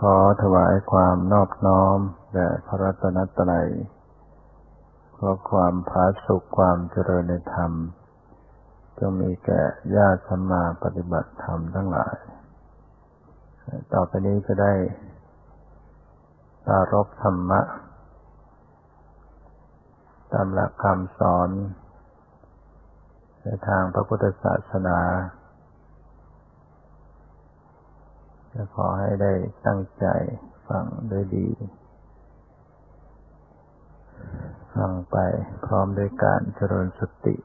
ขอถวายความนอบน้อมแด่พระรัตนตรัยขอความผาสุขความเจริญในธรรมจงมีแก่ญาติสัมมาปฏิบัติธรรมทั้งหลาย ต่อไปนี้จะได้ปารบธรรมะ ตามหลักคำสอนในทางพระพุทธศาสนาจะ ขอให้ได้ตั้งใจฟังด้วยดี ฟังไปพร้อมด้วยการเจริญสติ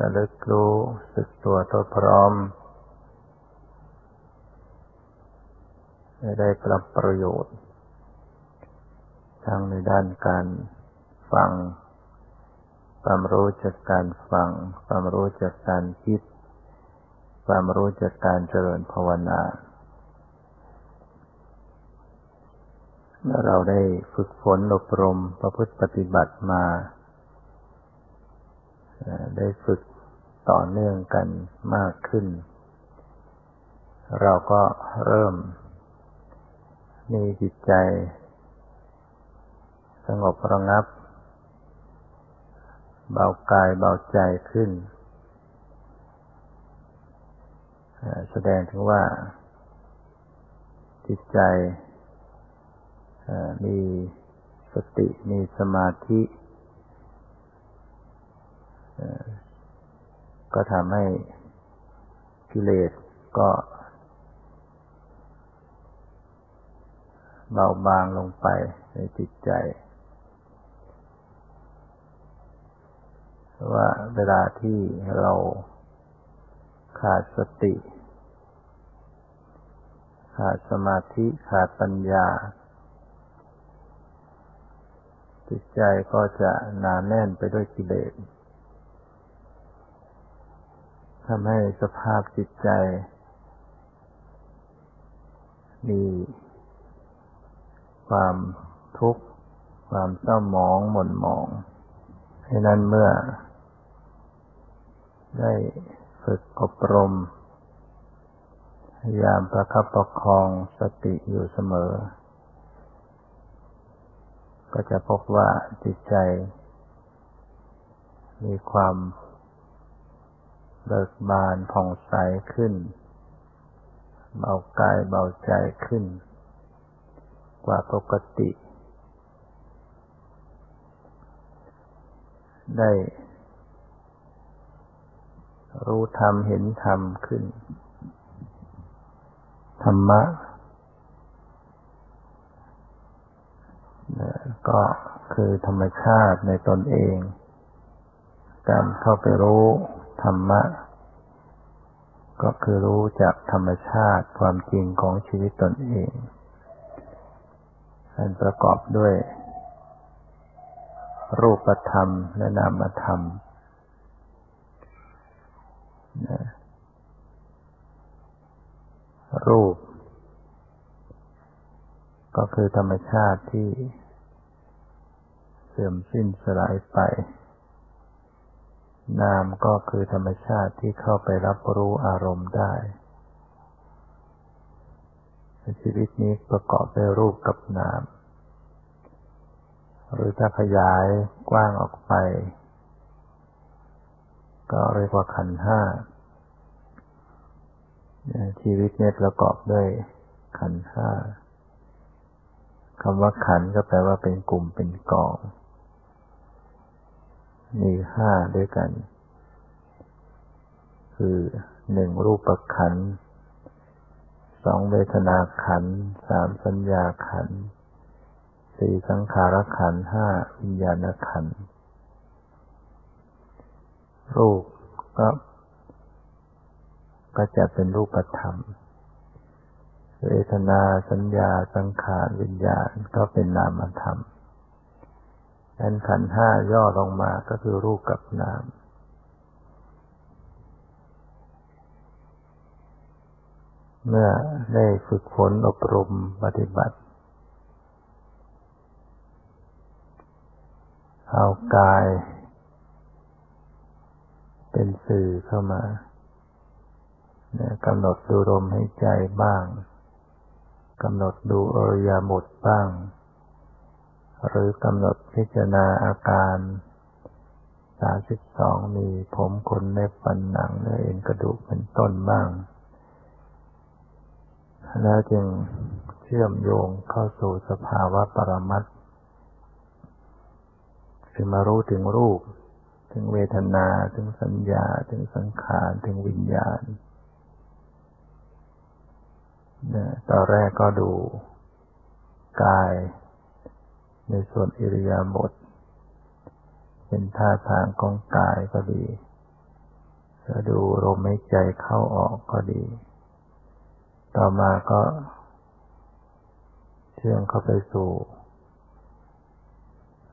ระลึกรู้สึกตัวตัวพร้อม ได้ปรับประโยชน์ ทั้งในด้านการฟัง ความรู้จากการฟัง ความรู้จากการคิด ความรู้จากการเจริญภาวนาเมื่อเราได้ฝึกฝนอบรมประพฤติปฏิบัติมา ได้ฝึกต่อเนื่องกันมากขึ้น เราก็เริ่ม มีจิตใจ สงบระงับ เบากายเบาใจขึ้น แสดงถึงว่าจิตใจมีสติมีสมาธิก็ทำให้กิเลสก็เบาบางลงไปในจิตใจ ว่าเวลาที่เรา ขาดสติ ขาดสมาธิขาดปัญญา จิตใจก็จะหนาแน่นไปด้วยกิเลสทำให้สภาพจิตใจ มีความทุกข์ ความเศร้าหมองหม่นหมองให้นั้นเมื่อได้ ฝึกอบรม พยายามประคับประคองสติอยู่เสมอ ก็จะพบว่าจิตใจ มีความเบิกบานผ่องใสขึ้น เบากายเบาใจขึ้น กว่าปกติ ได้ รู้ธรรมเห็นธรรมขึ้น ธรรมะก็คือธรรมชาติในตนเอง การเข้าไปรู้ธรรมะ ก็คือรู้จากธรรมชาติความจริงของชีวิตตนเองอันประกอบด้วย รูปธรรมและนามธรรมร รูป ก็คือธรรมชาติที่ เสื่อมสิ้นสลายไป นามก็คือธรรมชาติที่เข้าไปรับรู้อารมณ์ได้ชีวิตนี้ประกอบด้วยรูปกับนาม หรือถ้าขยายกว้างออกไป ก็เรียกว่าขันห้าชีวิตเนี้ประกอบด้วยขันห้าคำว่าขันก็แปลว่าเป็นกลุ่มเป็นกอง มีห้าด้วยกัน คือหนึ่งรูปขันสองเวทนาขันสามสัญญาขันสี่สังขารขันห้าวิญญาณขัน รูปก็ก็จะเป็นรูปธรรม เวทนาสัญญาสังขารวิญญาณก็เป็นนามธรรมนั้นขันห้าย่อลงมาก็คือรูปกับนาม เมื่อได้ฝึกฝนอบรมปฏิบัติ เอากาย เป็นสื่อเข้ามา กำหนดดูลมให้ใจบ้าง กำหนดดูอริยบทบ้าง หรือกำหนดพิจารณาอาการสาสิบสองมีผมขนเล็บฟันหนังเนื้อเอ็นกระดูกเป็นต้นบ้าง แล้วจึงเชื่อมโยงเข้าสู่สภาวะปรมัตคือมารู้ถึงรูป ถึงเวทนา ถึงสัญญา ถึงสังขาร ถึงวิญญาณตอนแรกก็ดูกาย ในส่วนอิริยาบถเป็นท่าทางของกายก็ดีจะดูลมหายใจเข้าออกก็ดี ต่อมาก็เชื่องเข้าไปสู่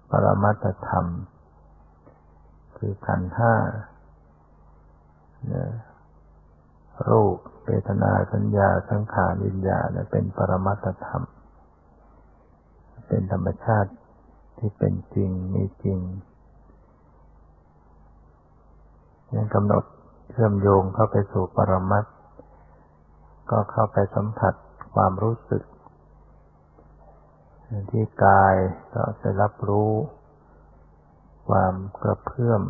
ปรมัตธรรม คือขันห้ารูปเวทนาสัญญาสังขารวิญญาณเป็นปรมัตธรรม เป็นธรรมชาติที่เป็นจริงมีจริงยังกำหนดเชื่อมโยงเข้าไปสู่ปรมัตก็เข้าไปสัมผัสความรู้สึก ที่กายก็จะรับรู้ ความกระเพื่อม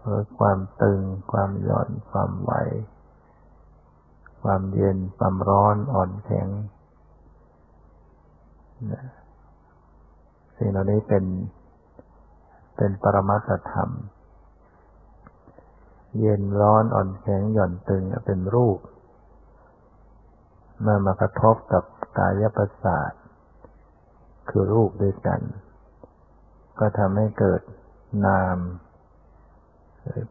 หรือความตึง ความหย่อน ความไหว ความเย็น ความร้อนอ่อนแข็งสิ่งเหล่านี้เป็นเป็นปรมัตธรรม เย็นร้อนอ่อนแข็งหย่อนตึงเป็นรูปเมื่อมากระทบกับกายประสาทคือรูปด้วยกัน ก็ทำให้เกิดนาม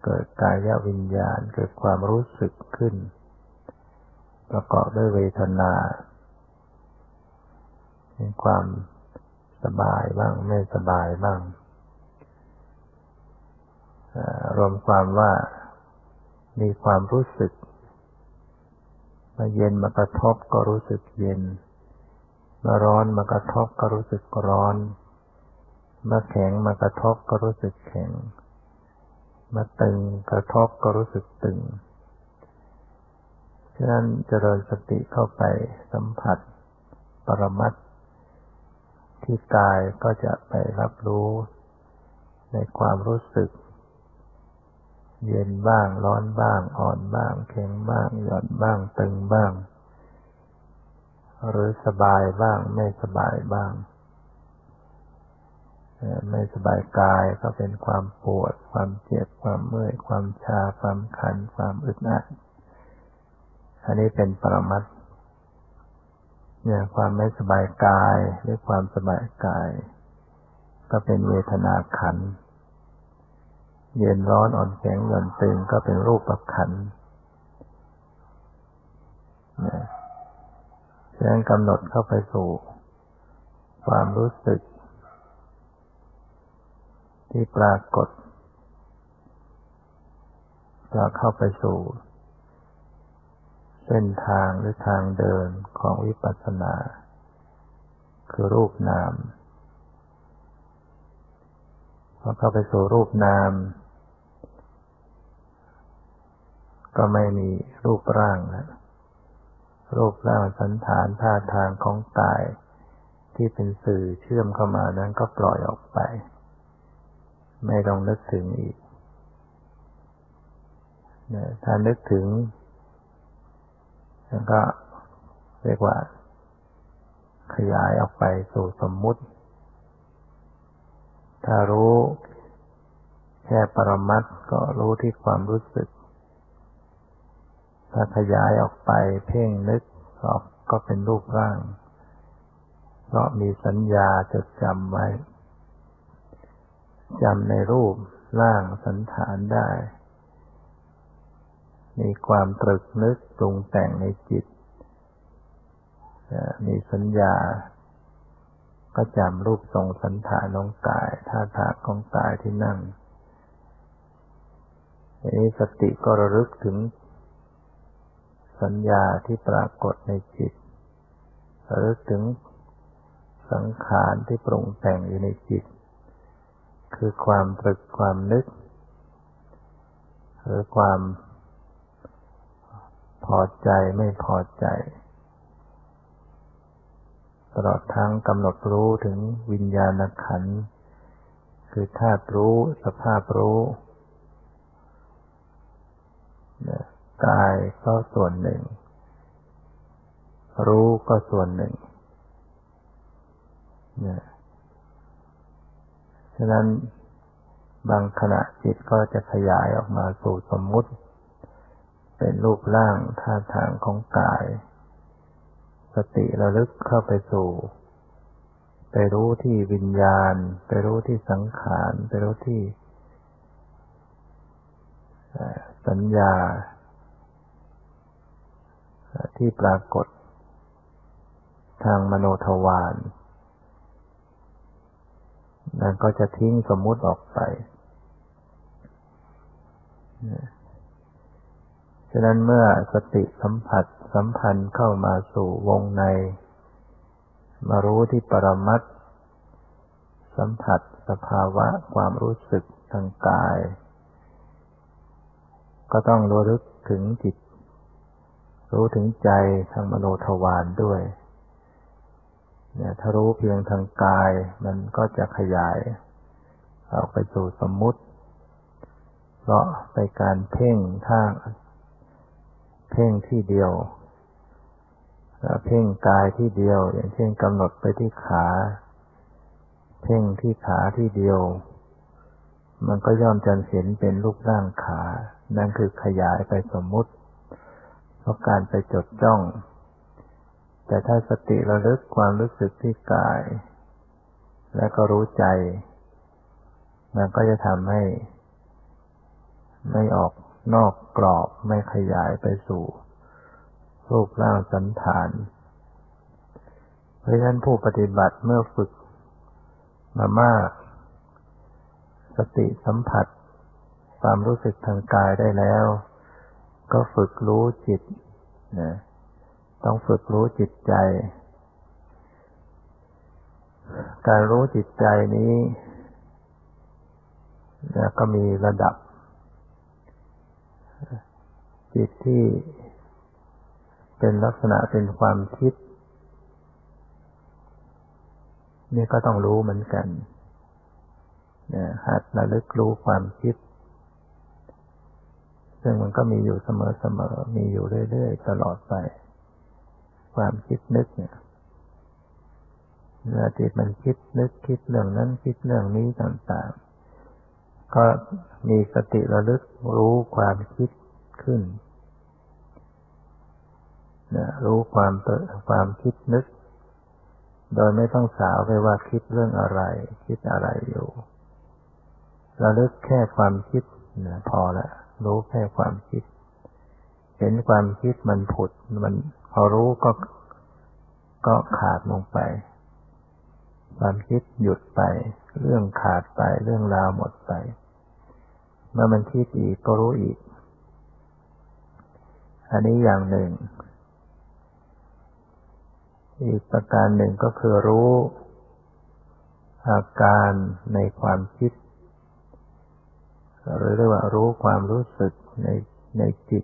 เกิดกายวิญญาณเกิดความรู้สึกขึ้น ประกอบด้วยเวทนาเป็นความสบายบ้างไม่สบายบ้างรวมความว่ามีความรู้สึกมาเย็นมากระทบก็รู้สึกเย็น มาร้อนมากระทบก็รู้สึกร้อน มาแข็งมากระทบก็รู้สึกแข็ง มาตึงกระทบก็รู้สึกตึงฉะนั้นเจริญสติเข้าไปสัมผัสปรมัตที่กายก็จะไปรับรู้ในความรู้สึก เย็นบ้างร้อนบ้าง อ่อนบ้างแข็งบ้าง หย่อนบ้างตึงบ้าง หรือสบายบ้างไม่สบายบ้าง ไม่สบายกายก็เป็นความปวด ความเจ็บ ความเมื่อย ความชา ความขัน ความอึดอัด อันนี้เป็นปรมัตเนี่ยความไม่สบายกายหรือความสบายกาย ก็เป็นเวทนาขัน เย็นร้อนอ่อนแข็งหย่อนตึงก็เป็นรูปประขันเนี่ยฉะนั้นกำหนดเข้าไปสู่ ความรู้สึก ที่ปรากฏ จะเข้าไปสู่ เส้นทางหรือทางเดินของวิปัสสนา คือรูปนามพอเข้าไปสู่รูปนาม ก็ไม่มีรูปร่างแล้วรูปร่างสันฐานท่าทางของกาย ที่เป็นสื่อเชื่อมเข้ามานั้นก็ปล่อยออกไป ไม่ต้องนึกถึงอีกถ้านึกถึงแล้วก็เรียกว่า ขยายออกไปสู่สมมุติ ถ้ารู้แค่ปรมัตก็รู้ที่ความรู้สึก ถ้าขยายออกไปเพ่งนึกออกก็เป็นรูปร่าง เพราะมีสัญญาจดจำไว้ จำในรูปร่างสันฐานได้ มีความตรึกนึกปรุงแต่งในจิต มีสัญญา ก็จำรูปทรงสันฐานของกายท่าทางของกายที่นั่งนี้สติก็ระลึกถึงสัญญาที่ปรากฏในจิตระลึกถึงสังขารที่ปรุงแต่งอยู่ในจิต คือความตรึกความนึก หรือความพอใจไม่พอใจ ตลอดทั้งกำหนดรู้ถึงวิญญาณขัน คือธาตุรู้สภาพรู้กายก็ส่วนหนึ่ง รู้ก็ส่วนหนึ่งเนี่ยะนั้นบางขณะจิตก็จะขยายออกมาสู่สมมุติ เป็นรูปร่างท่าทางของกาย สติระลึกเข้าไปสู่ ไปรู้ที่วิญญาณ ไปรู้ที่สังขาร ไปรู้ที่สัญญา ที่ปรากฏทางมโนทวาร นั่นก็จะทิ้งสมมุติออกไปฉะนั้นเมื่อสติสัมผัสสัมพันธ์เข้ามาสู่วงใน มารู้ที่ปรมัตสัมผัสสภาวะความรู้สึกทางกาย ก็ต้องรู้ลึกถึงจิต รู้ถึงใจทางมโนทวารด้วย เนี่ยถ้ารู้เพียงทางกาย มันก็จะขยายออกไปสู่สมมุติ เพราะไปการเพ่งทางเพ่งที่เดียวเพ่งกายที่เดียว อย่างเช่นกำหนดไปที่ขา เพ่งที่ขาที่เดียว มันก็ย่อมจะเห็นเป็นรูปร่างขา นั่นคือขยายไปสมมุติ เพราะการไปจดจ้อง แต่ถ้าสติระลึกความรู้สึกที่กาย แล้วก็รู้ใจ มันก็จะทำให้ ไม่ออกนอกกรอบไม่ขยายไปสู่ รูปร่างสันฐาน เพราะฉะนั้นผู้ปฏิบัติเมื่อฝึกมามาก สติสัมผัส ความรู้สึกทางกายได้แล้ว ก็ฝึกรู้จิตนะ ต้องฝึกรู้จิตใจ การรู้จิตใจนี้ก็มีระดับ จิตที่เป็นลักษณะเป็นความคิด นี่ก็ต้องรู้เหมือนกันนหัดระลึกรู้ความคิด ซึ่งมันก็มีอยู่เสมอๆ มีอยู่เรื่อยๆ ตลอดไป ความคิดนึกเนี่ยเมื่อจิตมันคิดนึกคิดเรื่องนั้นคิดเรื่องนี้ต่างๆ ก็มีสติระลึกรู้ความคิดขึ้นนะรู้ความความคิดนึก โดยไม่ต้องสาวไปว่าคิดเรื่องอะไร คิดอะไรอยู่ระลึกแค่ความคิดนะพอละรู้แค่ความคิด เห็นความคิดมันผุดมัน พอรู้ก็ก็ขาดลงไป ความคิดหยุดไป เรื่องขาดไปเรื่องราวหมดไป เมื่อมันคิดอีกก็รู้อีก อันนี้อย่างหนึ่ง อีกประการหนึ่งก็คือรู้ อาการในความคิด หรือเรียกว่ารู้ความรู้สึกในในจิต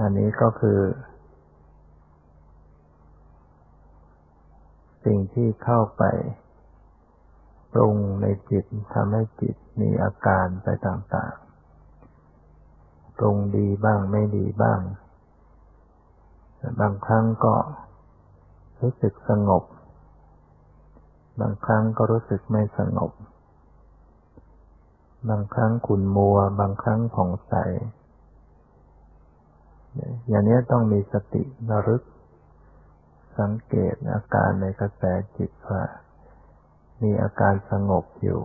อันนี้ก็คือ สิ่งที่เข้าไปปรุงในจิตทำให้จิตมีอาการไปต่างๆ ปรุงดีบ้างไม่ดีบ้าง บางครั้งก็รู้สึกสงบ บางครั้งก็รู้สึกไม่สงบ บางครั้งขุ่นมัว บางครั้งผ่องใส อย่างนี้ต้องมีสติระลึก สังเกตอาการในกระแสจิตว่า มีอาการสงบอยู่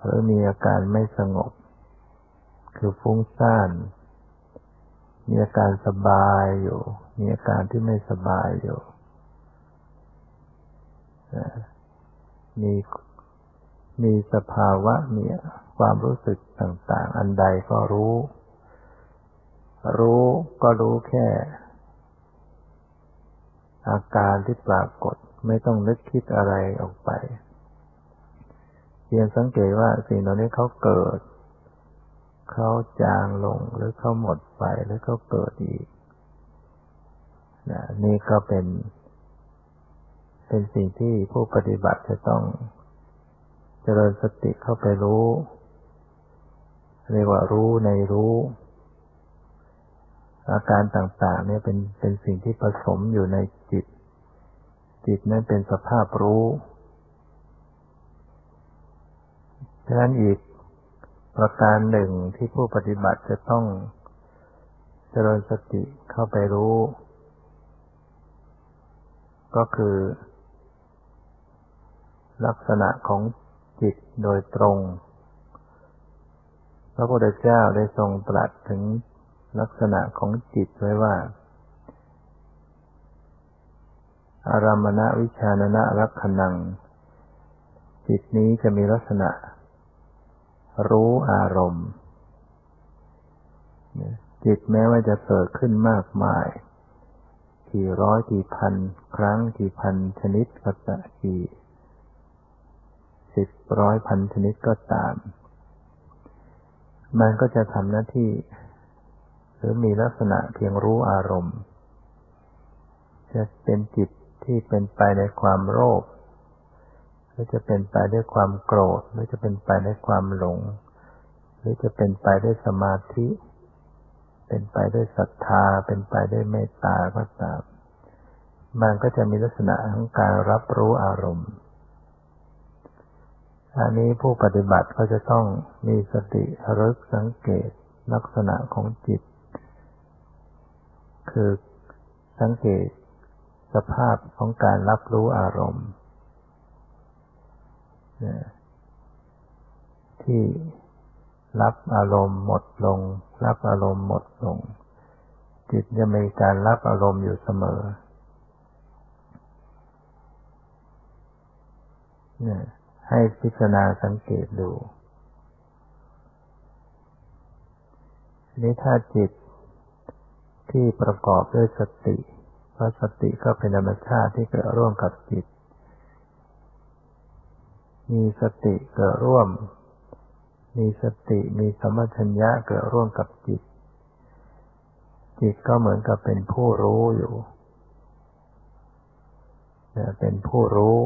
หรือมีอาการไม่สงบ คือฟุ้งซ่าน มีอาการสบายอยู่ มีอาการที่ไม่สบายอยู่ มีมีสภาวะมีความรู้สึกต่าง ๆ อันใดก็รู้ รู้ก็รู้แค่ อาการที่ปรากฏไม่ต้องนึกคิดอะไรออกไปเพียงสังเกตว่าสิ่งเหล่านี้เขาเกิด เขาจางลงหรือเขาหมดไปหรือเขาเกิดอีกนะนี่ก็เป็น เป็นสิ่งที่ผู้ปฏิบัติจะต้องเจริญสติเข้าไปรู้ เรียกว่ารู้ในรู้ อาการต่างๆ เนี่ยเป็นเป็นสิ่งที่ผสมอยู่ในจิต จิตนั้นเป็นสภาพรู้ฉะนั้นอีกประการหนึ่งที่ผู้ปฏิบัติจะต้องเจริญสติเข้าไปรู้ ก็คือ ลักษณะของจิตโดยตรง พระพุทธเจ้าได้ทรงตรัสถึง ลักษณะของจิตไว้ว่า อารามณวิชานนะรักขนัง จิตนี้จะมีลักษณะ รู้อารมณ์จิตแม้ว่าจะเกิดขึ้นมากมาย กี่ร้อยกี่พัน ครั้งกี่พันชนิดก็ตามกี่สิบร้อยพันชนิดก็ตาม มันก็จะทำหน้าที่ รือมีลักษณะเพียงรู้อารมณ์ จะเป็นจิตที่เป็นไปในความโลภหรือจะเป็นไปด้วยความโกรธ หรือจะเป็นไปด้วยความหลง หรือจะเป็นไปด้วยสมาธิ เป็นไปด้วยศรัทธา เป็นไปด้วยเมตตาก็ตาม มันก็จะมีลักษณะของการรับรู้อารมณ์ อันนี้ผู้ปฏิบัติก็จะต้องมีสติรึกสังเกตลักษณะของจิต คือสังเกตสภาพของการรับรู้อารมณ์ ที่รับอารมณ์หมดลง รับอารมณ์หมดลง จิตจะมีการรับอารมณ์อยู่เสมอให้พิจารณาสังเกตดูนี้ถ้าจิต ที่ประกอบด้วยสติ เพราะสติก็เป็นธรรมชาติที่เกิดร่วมกับจิต มีสติเกิดร่วม มีสติมีสมัชัญญะเกิดร่วมกับจิต จิตก็เหมือนกับเป็นผู้รู้อยู่เป็นผู้รู้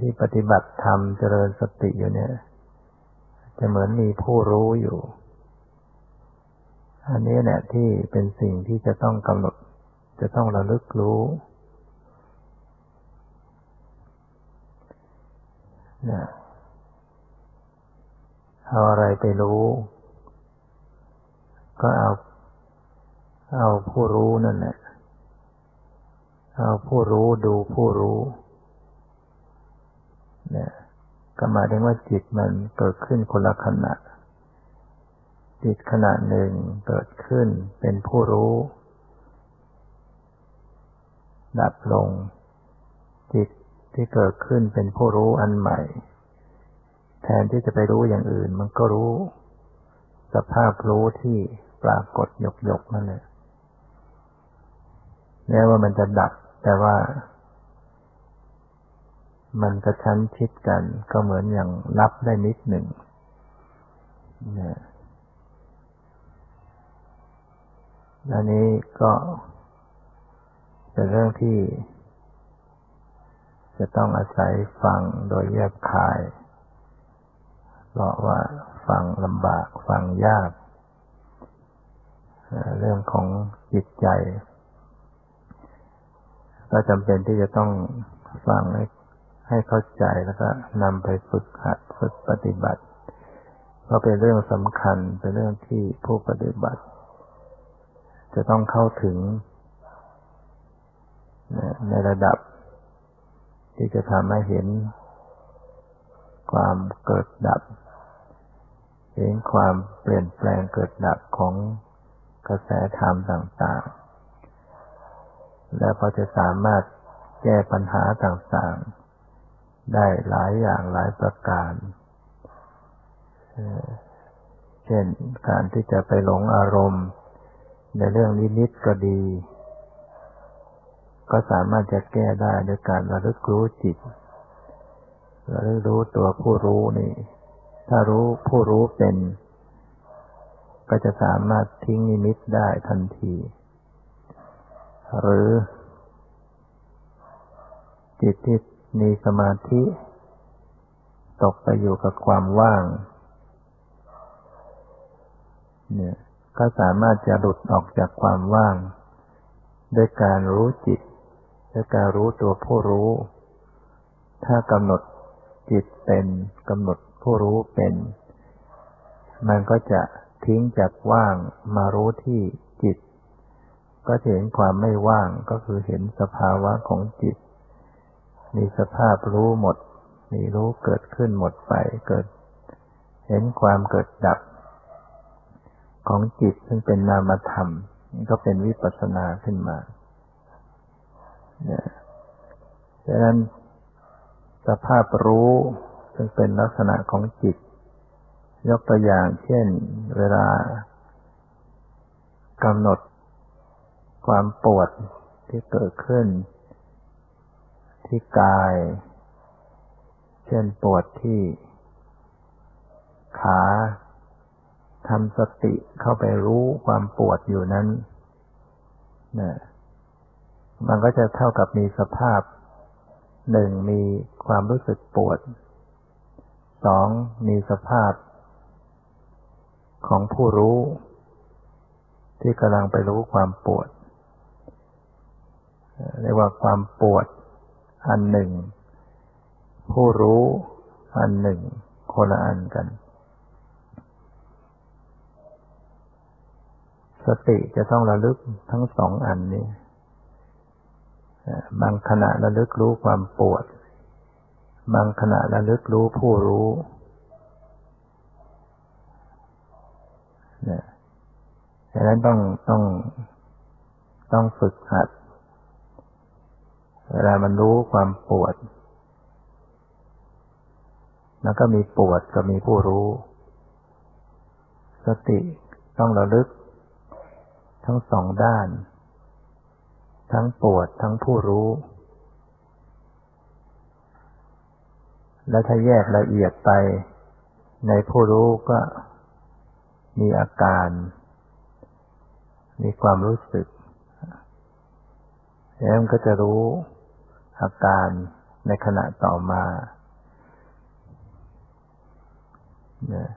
ที่ปฏิบัติธรรมเจริญสติอยู่เนี่ย จะเหมือนมีผู้รู้อยู่ อันนี้เนี่ยที่เป็นสิ่งที่จะต้องกำหนด จะต้องระลึกรู้นะเอาอะไรไปรู้ ก็เอา เอาผู้รู้นั่นแหละ เอาผู้รู้ดูผู้รู้เนี่ยก็หมายถึงว่าจิตมันเกิดขึ้นคนละขณะ จิตขณะหนึ่งเกิดขึ้นเป็นผู้รู้ ดับลง จิตที่เกิดขึ้นเป็นผู้รู้อันใหม่ แทนที่จะไปรู้อย่างอื่น มันก็รู้ สภาพรู้ที่ปรากฏหยกหยกนั่นแหละแม้ว่ามันจะดับ แต่ว่า มันกระชั้นชิดกันก็เหมือนอย่างรับได้นิดหนึ่งเนะ อันนี้ก็เป็นเรื่องที่ จะต้องอาศัยฟังโดยแยบคาย เพราะว่าฟังลำบากฟังยาก เรื่องของจิตใจ ก็จำเป็นที่จะต้องฟังให้ให้เข้าใจแล้วก็นำไปฝึกหัดฝึกปฏิบัติเพราะเป็นเรื่องสำคัญเป็นเรื่องที่ผู้ปฏิบัติ จะต้องเข้าถึง ในระดับ ที่จะทำให้เห็น ความเกิดดับ เห็นความเปลี่ยนแปลงเกิดดับของกระแสธรรมต่างๆ แล้วก็จะสามารถแก้ปัญหาต่างๆ ได้หลายอย่างหลายประการ เช่นการที่จะไปหลงอารมณ์ ในเรื่องนิดๆก็ดี ก็สามารถจะแก้ได้ด้วยการระลึกรู้จิตระลึกรู้ตัวผู้รู้นี่ ถ้ารู้ผู้รู้เป็น ก็จะสามารถทิ้งนิมิตได้ทันที หรือ จิตที่มีสมาธิ ตกไปอยู่กับความว่าง เนี่ย ก็สามารถจะหลุดออกจากความว่าง ด้วยการรู้จิต ด้วยการรู้ตัวผู้รู้ ถ้ากำหนดจิตเป็นกำหนดผู้รู้เป็น มันก็จะทิ้งจากว่างมารู้ที่จิต ก็จะเห็นความไม่ว่างก็คือเห็นสภาวะของจิต มีสภาพรู้หมด มีรู้เกิดขึ้นหมดไปเกิด เห็นความเกิดดับ ของจิตซึ่งเป็นนามธรรมนี่ก็เป็นวิปัสสนาขึ้นมาเนี่ยดังนั้นสภาพรู้ซึ่งเป็นลักษณะของจิต ยกตัวอย่างเช่น เวลากำหนดความปวดที่เกิดขึ้น ที่กาย เช่นปวดที่ขา ทำสติเข้าไปรู้ความปวดอยู่นั้นนะมันก็จะเท่ากับมีสภาพหนึ่งมีความรู้สึกปวดสองมีสภาพของผู้รู้ ที่กำลังไปรู้ความปวด เรียกว่าความปวดอันหนึ่ง ผู้รู้อันหนึ่งคนละอันกัน สติจะต้องระลึกทั้งสองอันนี้ บางขณะระลึกรู้ความปวด บางขณะระลึกรู้ผู้รู้เนี่ยดังนั้นต้องต้องต้องฝึกหัด เวลามันรู้ความปวด แล้วก็มีปวดก็มีผู้รู้ สติต้องระลึก ทั้งสองด้าน ทั้งปวดทั้งผู้รู้ และถ้าแยกละเอียดไป ในผู้รู้ก็มีอาการ มีความรู้สึกแล้วมันก็จะรู้อาการในขณะต่อมาเนี่ย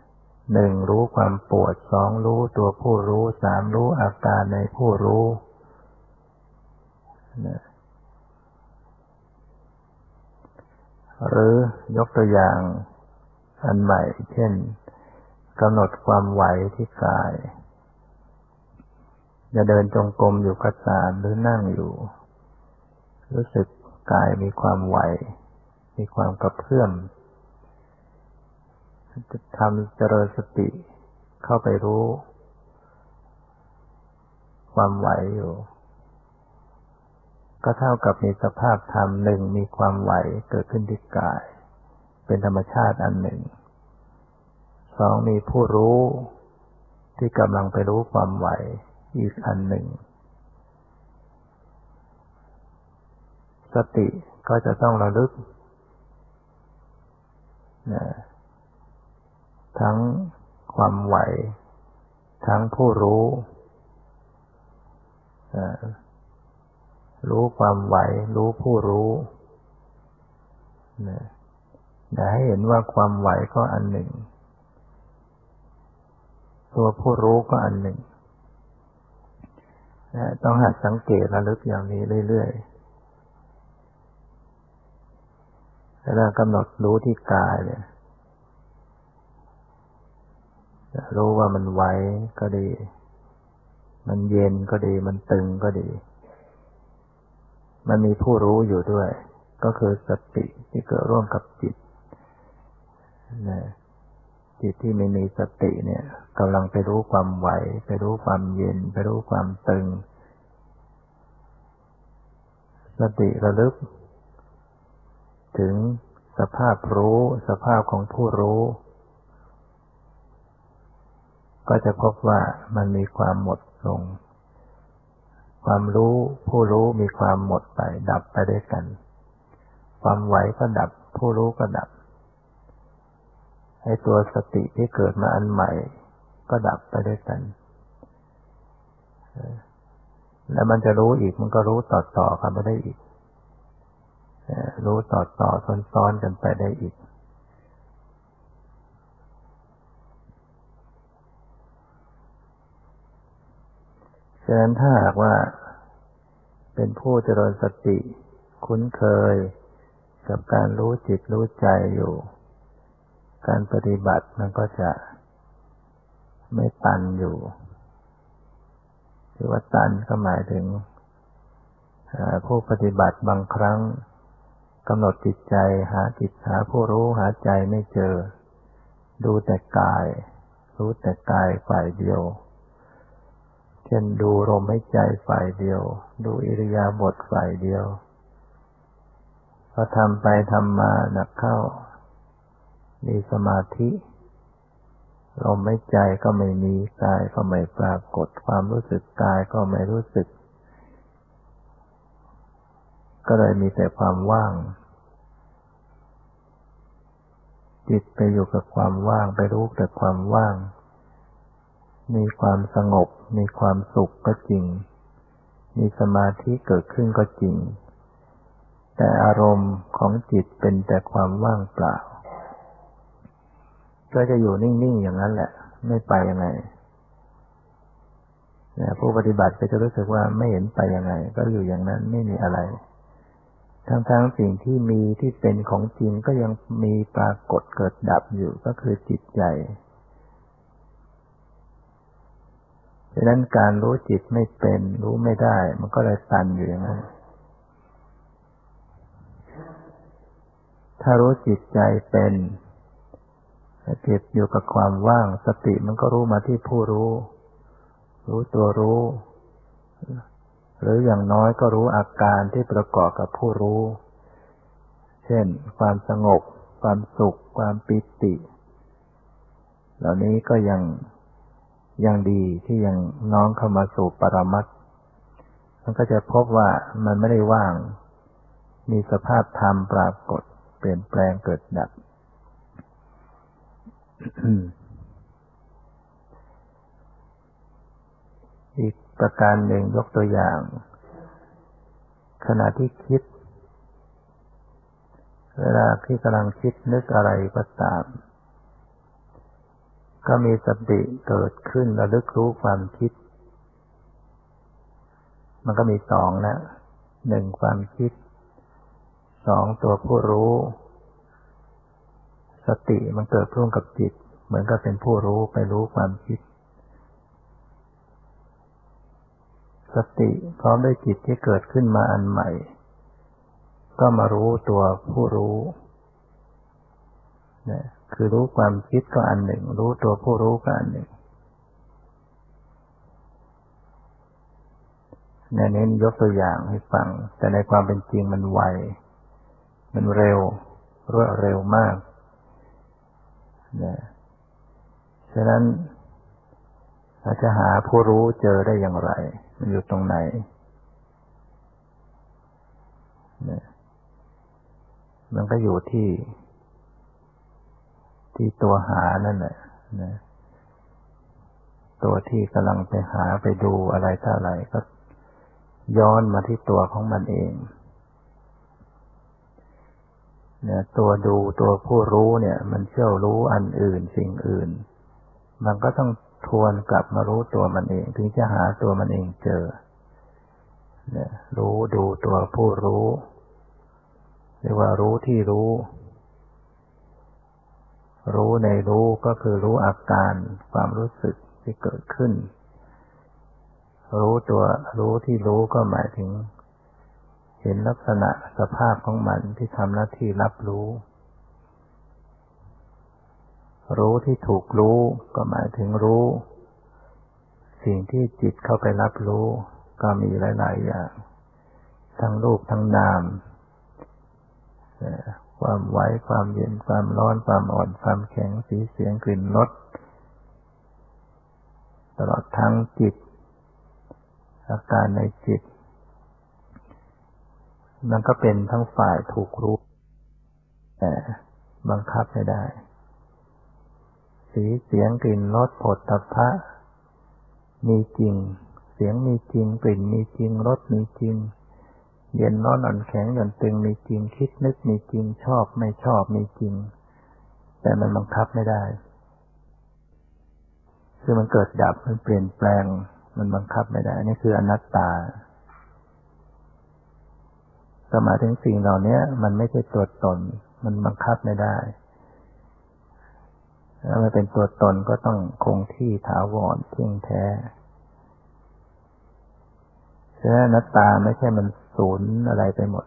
หนึ่งรู้ความปวดสองรู้ตัวผู้รู้สามรู้อาการในผู้รู้หรือยกตัวอย่างอันใหม่ เช่นกำหนดความไหวที่กาย จะเดินจงกรมอยู่ก็ตามหรือนั่งอยู่ รู้สึกกายมีความไหว มีความกระเพื่อม จะทำเจริญสติเข้าไปรู้ ความไหวอยู่ ก็เท่ากับมีสภาพธรรมหนึ่งมีความไหวเกิดขึ้นที่กาย เป็นธรรมชาติอันหนึ่งสองมีผู้รู้ที่กำลังไปรู้ความไหวอีกอันหนึ่ง สติก็จะต้องระลึกนะ ทั้งความไหว ทั้งผู้รู้ รู้ความไหว รู้ผู้รู้นะอย่าให้เห็นว่าความไหวก็อันหนึ่ง ตัวผู้รู้ก็อันหนึ่งนะต้องหัดสังเกตระลึกอย่างนี้เรื่อยๆแล้วกำหนดรู้ที่กายเนี่ย รู้ว่ามันไหวก็ดี มันเย็นก็ดี มันตึงก็ดี มันมีผู้รู้อยู่ด้วย ก็คือสติที่เกิดร่วมกับจิตนะจิตที่ไม่มีสติเนี่ยกำลังไปรู้ความไหว ไปรู้ความเย็น ไปรู้ความตึง สติระลึก ถึงสภาพรู้ สภาพของผู้รู้ ก็จะพบว่ามันมีความหมดลง ความรู้ผู้รู้มีความหมดไป ดับไปด้วยกัน ความไหวก็ดับ ผู้รู้ก็ดับไอ้ตัวสติที่เกิดมาอันใหม่ ก็ดับไปด้วยกัน แล้วมันจะรู้อีกมันก็รู้ต่อต่อกันไปได้อีก รู้ต่อต่อซ้อนๆกันไปได้อีกะนั้นถ้าหากว่า เป็นผู้เจริญสติ คุ้นเคย กับการรู้จิตรู้ใจอยู่ การปฏิบัติมันก็จะไม่ตันอยู่ที่ว่าตันก็หมายถึงผู้ปฏิบัติบางครั้งกำหนดจิตใจหาจิตหาผู้รู้หาใจไม่เจอ ดูแต่กาย รู้แต่กายฝ่ายเดียว ช่นดูลมหายใจฝ่ายเดียว ดูอิริยาบถฝ่ายเดียวพอทำไปทำมาหนักเข้า มีสมาธิลมหายใจก็ไม่มีกายก็ไม่ปรากฏความรู้สึกกายก็ไม่รู้สึก ก็เลยมีแต่ความว่าง จิตไปอยู่กับความว่างไปรู้แต่ความว่าง มีความสงบ มีความสุขก็จริง มีสมาธิเกิดขึ้นก็จริง แต่อารมณ์ของจิตเป็นแต่ความว่างเปล่า ก็จะอยู่นิ่งๆอย่างนั้นแหละ ไม่ไปยังไงผู้ปฏิบัติก็จะรู้สึกว่าไม่เห็นไปยังไง ก็อยู่อย่างนั้นไม่มีอะไร ทั้งๆสิ่งที่มีที่เป็นของจริงก็ยังมีปรากฏเกิดดับอยู่ก็คือจิตใจ ดังนั้นการรู้จิตไม่เป็น รู้ไม่ได้ มันก็เลยตันอยู่อย่างนั้น ถ้ารู้จิตใจเป็นจิตอยู่กับความว่าง สติมันก็รู้มาที่ผู้รู้ รู้ตัวรู้ หรืออย่างน้อยก็รู้อาการที่ประกอบกับผู้รู้ เช่น ความสงบ ความสุข ความปิติ เหล่านี้ก็ยัง ยังดีที่ยังน้องเข้ามาสู่ปรมัตมันก็จะพบว่ามันไม่ได้ว่าง มีสภาพธรรมปรากฏ เปลี่ยนแปลงเกิดดับอีกประการหนึ่งยกตัวอย่าง ขณะที่คิด เวลาที่กำลังคิดนึกอะไรก็ตาม ก็มีสติเกิดขึ้นระลึกรู้ความคิด มันก็มีสองนะหนึ่งความคิดสองตัวผู้รู้ สติมันเกิดร่วมกับจิต เหมือนกับเป็นผู้รู้ไปรู้ความคิด สติพร้อมด้วยจิตที่เกิดขึ้นมาอันใหม่ ก็มารู้ตัวผู้รู้เนะ คือรู้ความคิดก็อันหนึ่ง รู้ตัวผู้รู้ก็อันหนึ่งในนี้ยกตัวอย่างให้ฟัง แต่ในความเป็นจริงมันไว มันเร็ว รวดเร็วมากนะฉะนั้นเราจะหาผู้รู้เจอได้อย่างไร มันอยู่ตรงไหนนะมันก็อยู่ที่ ที่ตัวหานั่นแหละนะตัวที่กำลังไปหาไปดูอะไรท่าอะไรก็ย้อนมาที่ตัวของมันเองเนี่ยตัวดูตัวผู้รู้เนี่ย มันเชี่ยวรู้อันอื่นสิ่งอื่น มันก็ต้องทวนกลับมารู้ตัวมันเอง ถึงจะหาตัวมันเองเจอ เนี่ย รู้ดูตัวผู้รู้ เรียกว่ารู้ที่รู้ รู้ในรู้ก็คือรู้อาการความรู้สึกที่เกิดขึ้น รู้ตัวรู้ที่รู้ก็หมายถึง เห็นลักษณะสภาพของมันที่ทำหน้าที่รับรู้ รู้ที่ถูกรู้ก็หมายถึงรู้ สิ่งที่จิตเข้าไปรับรู้ ก็มีหลาย ๆ อย่าง ทั้งรูปทั้งนาม ความไหวความเย็น ความร้อน ความอ่อน ความแข็ง สีเสียงกลิ่นรสตลอดทั้งจิต อาการในจิต มันก็เป็นทั้งฝ่ายถูกรู้แต่บังคับไม่ได้ สีเสียงกลิ่นรสผลตภะมีจริง เสียงมีจริง กลิ่นมีจริง รสมีจริง เย็นร้อนอ่อนแข็งหย่อนตึงมีจริงคิดนึกมีจริงชอบไม่ชอบมีจริง แต่มันบังคับไม่ได้ คือมันเกิดดับมันเปลี่ยนแปลง มันบังคับไม่ได้นี่คืออนัตตาสมาถึงสิ่งเหล่านี้มันไม่ใช่ตัวตน มันบังคับไม่ได้ถ้ามันเป็นตัวตนก็ต้องคงที่ถาวรเที่ยงแท้ฉะนั้นนัตตาไม่ใช่มันศูนย์อะไรไปหมด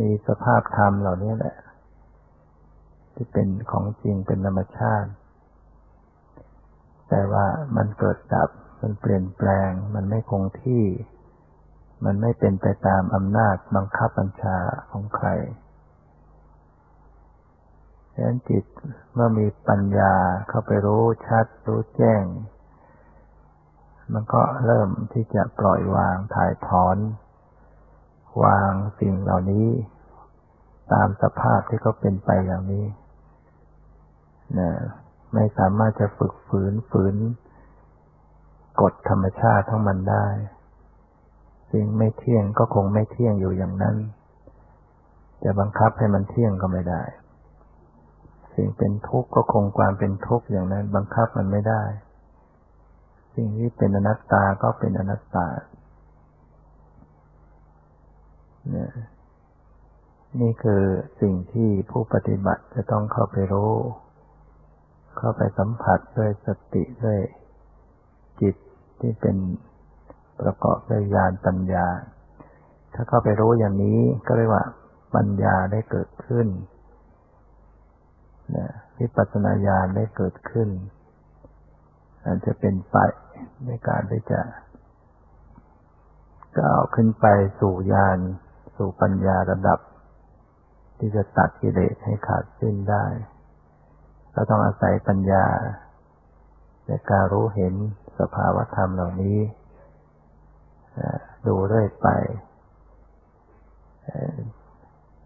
มีสภาพธรรมเหล่านี้แหละ ที่เป็นของจริงเป็นธรรมชาติ แต่ว่ามันเกิดดับ มันเปลี่ยนแปลง มันไม่คงที่ มันไม่เป็นไปตามอำนาจบังคับบัญชาของใครฉะนั้นจิตเมื่อมีปัญญาเข้าไปรู้ชัด รู้แจ้ง มันก็เริ่มที่จะปล่อยวางถ่ายถอน วางสิ่งเหล่านี้ ตามสภาพที่เขาเป็นไปอย่างนี้นะไม่สามารถจะฝึกฝืนฝืนกฎธรรมชาติทั้งมันได้ สิ่งไม่เที่ยงก็คงไม่เที่ยงอยู่อย่างนั้น จะบังคับให้มันเที่ยงก็ไม่ได้ สิ่งเป็นทุกข์ก็คงความเป็นทุกข์อย่างนั้น บังคับมันไม่ได้ สิ่งที่เป็นอนัตตาก็เป็นอนัตตา เนี่ยนี่คือสิ่งที่ผู้ปฏิบัติจะต้องเข้าไปรู้ เข้าไปสัมผัสด้วยสติด้วยจิตที่เป็นประกอบด้วยญาณปัญญา ถ้าเข้าไปรู้อย่างนี้ก็เรียกว่าปัญญาได้เกิดขึ้นวิปัสสนาญาณได้เกิดขึ้นอาจจะเป็นไป ในการที่จะก้าวขึ้นไปสู่ญาณสู่ปัญญาระดับ ที่จะตัดกิเลสให้ขาดสิ้นได้เราต้องอาศัยปัญญาในการรู้เห็นสภาวธรรมเหล่านี้ดูเรื่อยไป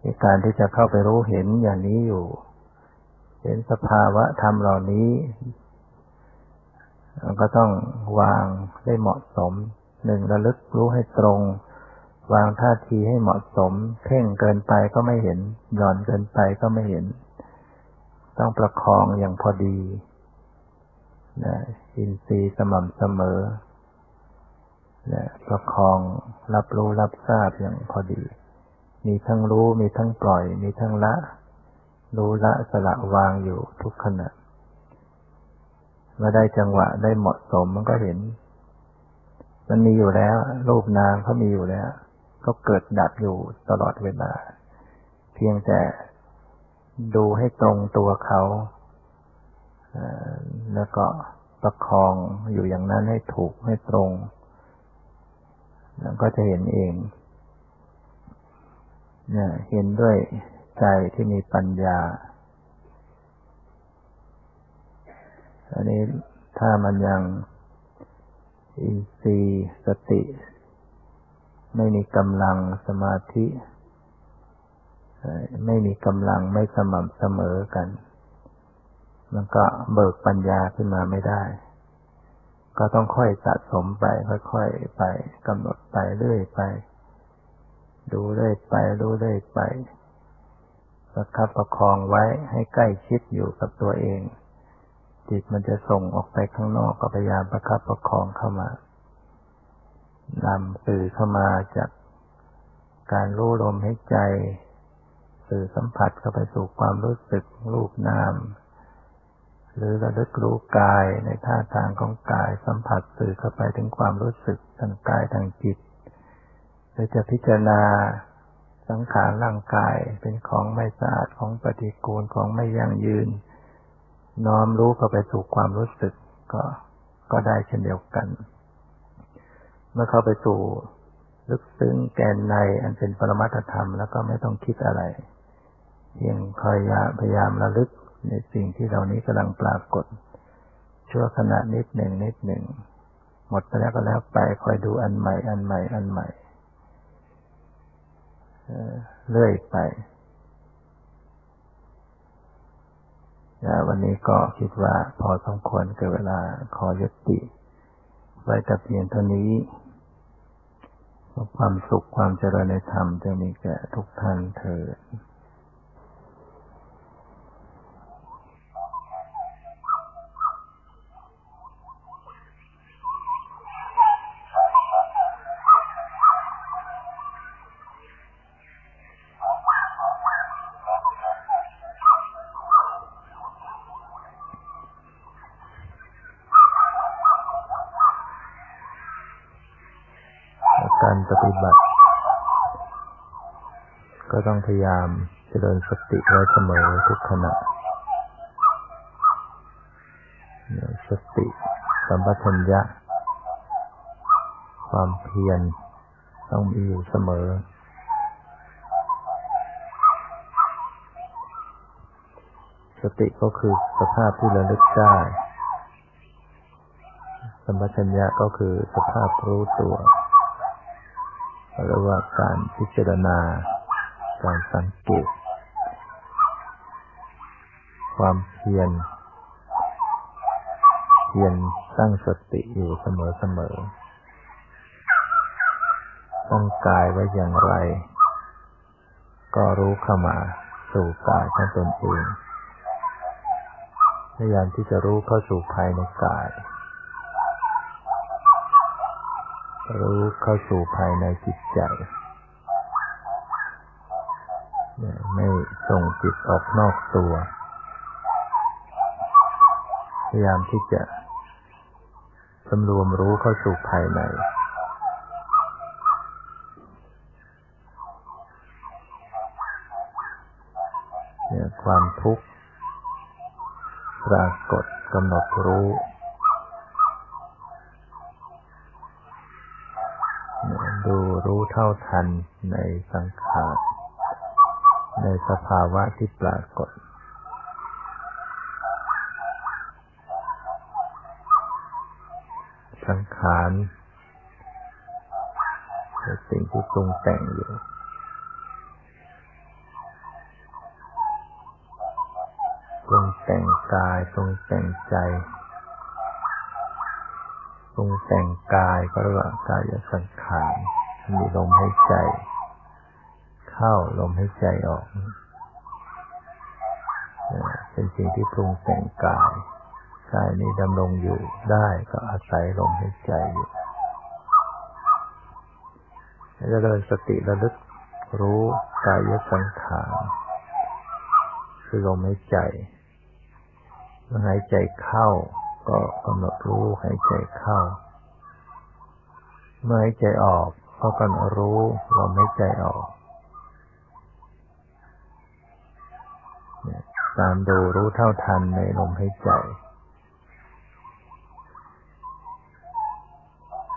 ในการที่จะเข้าไปรู้เห็นอย่างนี้อยู่ เห็นสภาวะธรรมเหล่านี้ ก็ต้องวางได้เหมาะสมหนึ่งระลึกรู้ให้ตรง วางท่าทีให้เหมาะสมเพ่งเกินไปก็ไม่เห็นหย่อนเกินไปก็ไม่เห็น ต้องประคองอย่างพอดีนะอินทรีย์สม่ำเสมอนะประคองรับรู้รับทราบอย่างพอดี มีทั้งรู้มีทั้งปล่อย มีทั้งละ รู้ละสละวางอยู่ทุกขณะ เมื่อได้จังหวะได้เหมาะสมมันก็เห็น มันมีอยู่แล้ว รูปนามเขามีอยู่แล้ว ก็เกิดดับอยู่ตลอดเวลา เพียงแต่ดูให้ตรงตัวเขาแล้วก็ประคองอยู่อย่างนั้นให้ถูกให้ตรง แล้วก็จะเห็นเองเนี่ยเห็นด้วยใจที่มีปัญญา อันนี้ถ้ามันยังอินทรีย์สติ ไม่มีกำลังสมาธิ ไม่มีกำลังไม่สม่ำเสมอกัน มันก็เบิกปัญญาขึ้นมาไม่ได้ ก็ต้องค่อยสะสมไป ค่อยๆไปกำหนดไปเรื่อยไป ดูเรื่อยไปดูเรื่อยไปประคับประคองไว้ให้ใกล้ชิดอยู่กับตัวเอง จิตมันจะส่งออกไปข้างนอกก็พยายามประคับประคองเข้ามานำสื่อเข้ามาจากการรู้ลมให้ใจ สื่อสัมผัสเข้าไปสู่ความรู้สึกรูปนาม หรือระลึกรู้กายในท่าทางของกายสัมผัสสื่อเข้าไปถึงความรู้สึกทางกายทางจิตหรือจะพิจารณาสังขารร่างกายเป็นของไม่สะอาดของปฏิกูลของไม่ยั่งยืน น้อมรู้เข้าไปสู่ความรู้สึกก็ก็ได้เช่นเดียวกัน เมื่อเข้าไปสู่ลึกซึ้งแกนในอันเป็นปรมัตธรรมแล้วก็ไม่ต้องคิดอะไร เพียงคอยพยายามระลึกในสิ่งที่เหล่านี้กำลังปรากฏ ชั่วขณะนิดหนึ่งนิดหนึ่ง หมดไปแล้วก็แล้วไปคอยดูอันใหม่ อันใหม่ อันใหม่เรื่อยไป วันนี้ก็คิดว่าพอสมควรเกิดเวลาขอยุติ ไว้แต่เพียงเท่านี้ความสุขความเจริญในธรรมจะมีแก่ทุกท่านเถิด การปฏิบัติ ก็ต้องพยายามเจริญสติไว้เสมอทุกขณะสติสัมปชัญญะ ความเพียรต้องมีอยู่เสมอ สติก็คือสภาพที่ระลึกได้สัมปชัญญะก็คือสภาพรู้ตัว เรียกว่าการพิจารณา การสังเกต ความเพียร เพียรตั้งสติอยู่เสมอเสมอตั้งกายไว้อย่างไร ก็รู้เข้ามาสู่กายของตนเองพยายามที่จะรู้เข้าสู่ภายในกาย รู้เข้าสู่ภายในจิตใจ ไม่ส่งจิตออกนอกตัว พยายามที่จะสำรวมรู้เข้าสู่ภายในเนี่ยความทุกข์ปรากฏกำหนดรู้ เท่าทันในสังขารในสภาวะที่ปรากฏ สังขารเป็นสิ่งที่ปรุงแต่งอยู่ปรุงแต่งกายปรุงแต่งใจปรุงแต่งกายก็เรียกว่ากายสังขาร มีลมหายใจ เข้าลมหายใจออก เป็นสิ่งที่ปรุงแต่งกายกายนี้ดำรงอยู่ได้ก็อาศัยลมหายใจอยู่แล้วเดินสติระลึกรู้กายสังขารคือลมหายใจเมื่อหายใจเข้า ก็กำหนดรู้หายใจเข้า เมื่อหายใจออก ก็กำหนรู้ลมหายใจออกตามดูรู้เท่าทันในลมหายใจ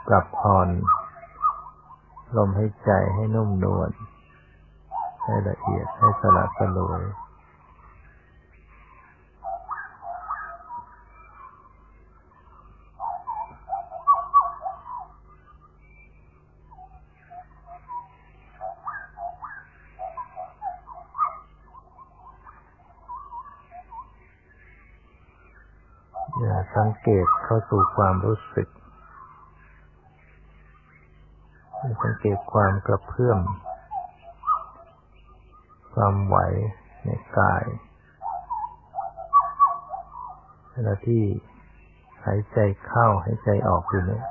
ปรับผ่อนลมหายใจให้นุ่มนวลให้ละเอียดให้สลัดสลวยสัง เกตเข้าสู่ความรู้สึกสังเกตความกระเพื่อม ความไหวในกายเวลาที่หายใจเข้าหายใจออกอยู่เนี่ย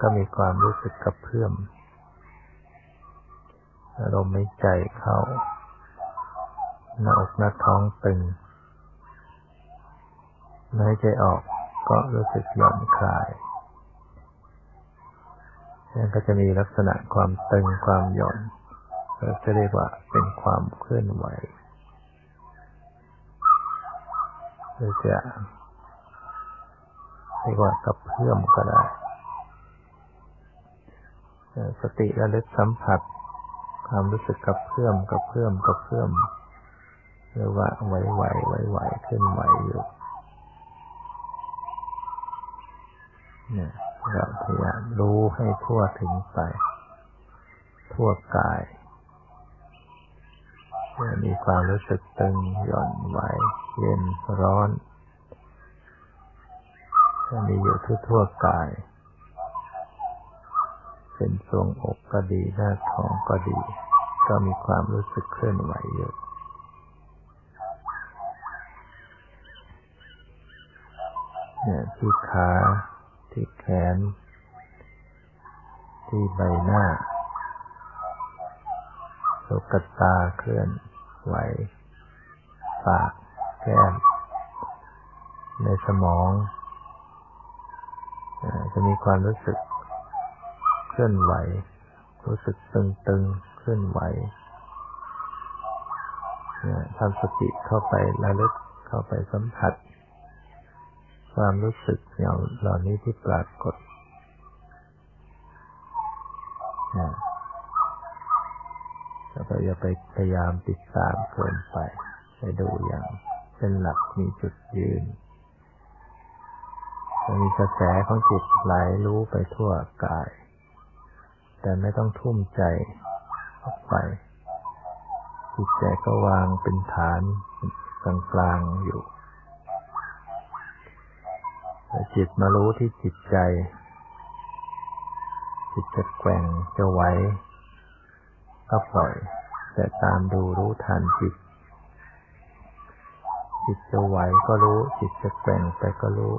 ก็มีความรู้สึกกระเพื่อมอารมณ์ไม่ใจเข้าหน้าอกหน้าท้องตึง หายใจออกก็รู้สึกหย่อนคลายนั่นก็จะมีลักษณะความตึงความหย่อนเราจะเรียกว่าเป็นความเคลื่อนไหวหรือจะเรียกว่ากับเพื่อมก็ได้สติระลึกสัมผัส ความรู้สึกกับเพื่อมกับเพื่อมกับเพื่อมหรือว่าไหวไหวไหวไหวขึ้นไหวอยู่ เนี่ยเราพยายามรู้ให้ทั่วถึงไป ทั่วกายมีความรู้สึกตึงหย่อนไหวเย็นร้อนจะมีอยู่ทั่วๆกาย เป็นทรวงอกก็ดีหน้าท้องก็ดี ก็มีความรู้สึกเคลื่อนไหวอยู่เนี่ยที่ขา ที่แขน ที่ใบหน้าลูกตาเคลื่อนไหว ปากแก้ม ในสมอง จะมีความรู้สึกเคลื่อนไหว รู้สึกตึงๆ เคลื่อนไหวทำสติเข้าไประลึกเข้าไปสัมผัส ความรู้สึกเหล่านี้ที่ปรากฏแล้วก็อย่าไปพยายามติดตามเกินไป ไปดูอย่างเป็นหลักมีจุดยืนจะมีกระแสของจิตไหลรู้ไปทั่วกาย แต่ไม่ต้องทุ่มใจออกไปจิตใจก็วางเป็นฐานกลางๆอยู่ จิตมารู้ที่จิตใจ จิตจะแกว่งจะไหวก็ปล่อย แต่ตามดูรู้ทันจิต จิตจะไหวก็รู้ จิตจะแกว่งไปก็รู้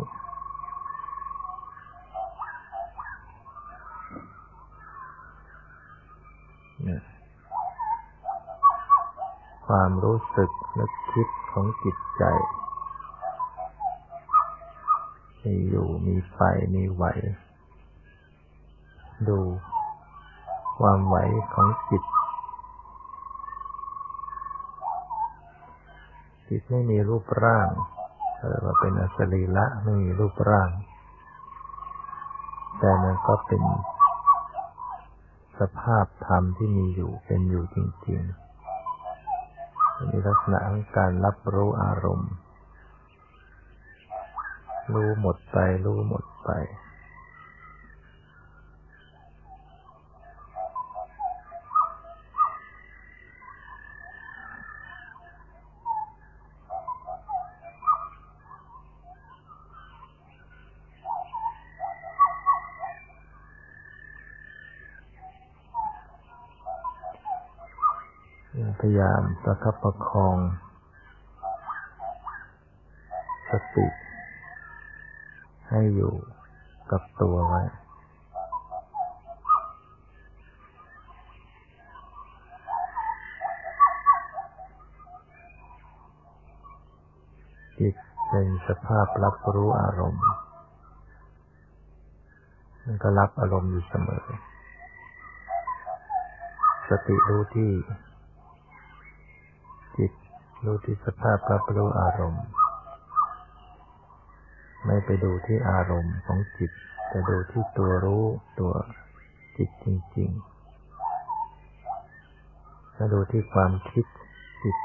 ความรู้สึกนึกคิดของจิตใจ มีอยู่มีไปมีไหว ดูความไหวของจิต จิตไม่มีรูปร่างเรียกว่าเป็นอสรีละไม่มีรูปร่าง แต่มันก็เป็นสภาพธรรมที่มีอยู่เป็นอยู่จริงๆมีลักษณะของการรับรู้อารมณ์ รู้หมดไป รู้หมดไป พยายามประคับประคองสติ ให้อยู่กับตัวไว้จิตเป็นสภาพรับรู้อารมณ์ มันก็รับอารมณ์อยู่เสมอ สติรู้ที่ จิตรู้ที่สภาพรับรู้อารมณ์ ไม่ไปดูที่อารมณ์ของจิต แต่ดูที่ตัวรู้ตัวจิตจริงๆถ้าดูที่ความคิดจิต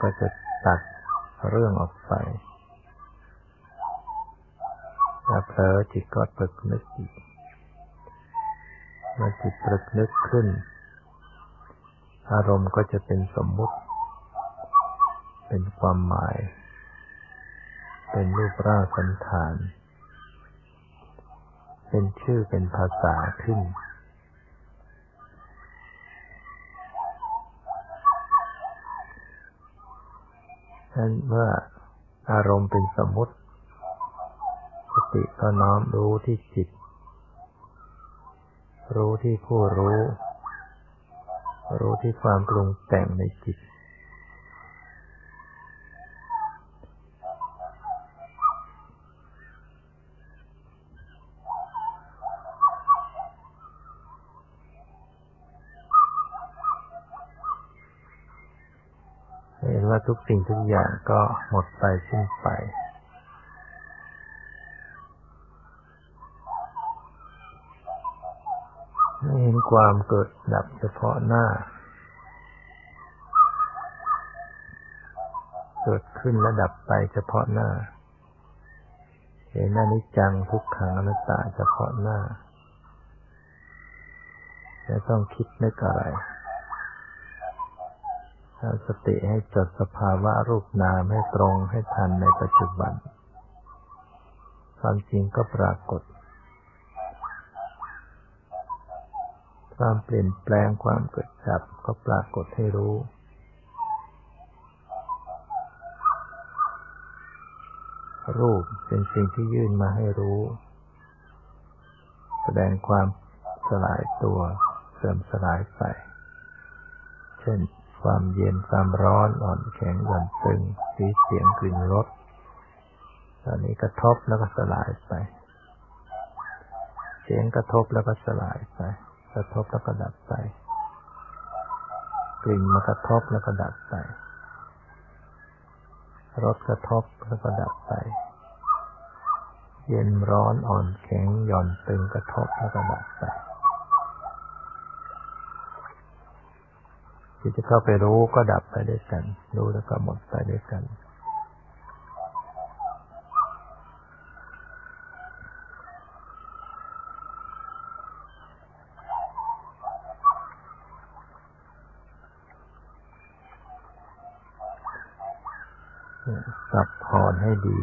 ก็จะตัดเรื่องออกไปถ้าเผลอจิตก็ตรึกนึกอีกเมื่อจิตตรึกนึกขึ้น อารมณ์ก็จะเป็นสมมุติ เป็นความหมาย เป็นรูปร่างสันฐาน เป็นชื่อเป็นภาษาขึ้น นั้นเมื่ออารมณ์เป็นสมมติ สติก็น้อมรู้ที่จิต รู้ที่ผู้รู้ รู้ที่ความปรุงแต่งในจิต ว่าทุกสิ่งทุกอย่างก็หมดไปสิ้นไป ไม่เห็นความเกิดดับเฉพาะหน้า เกิดขึ้นและดับไปเฉพาะหน้า เห็นอนิจจังทุกขังอนัตตาเฉพาะหน้าไม่ต้องคิดนึกอะไร เอาสติให้จดสภาวะรูปนามให้ตรงให้ทันในปัจจุบัน ความจริงก็ปรากฏ ความเปลี่ยนแปลงความเกิดดับก็ปรากฏให้รู้ รูปเป็นสิ่งที่ยื่นมาให้รู้ แสดงความสลายตัว เสื่อมสลายไป เช่น ความเย็นความร้อนอ่อนแข็งหย่อนตึงสีเสียงกลิ่นรสตอนนี้กระทบแล้วก็สลายไป เสียงกระทบแล้วก็สลายไป กระทบแล้วก็ดับไป กลิ่นมากระทบแล้วก็ดับไปรสกระทบแล้วก็ดับไป เย็นร้อนอ่อนแข็งหย่อนตึงกระทบแล้วก็ดับไป ที่จะเข้าไปรู้ก็ดับไปด้วยกัน รู้แล้วก็หมดไปด้วยกัน สับพรให้ดี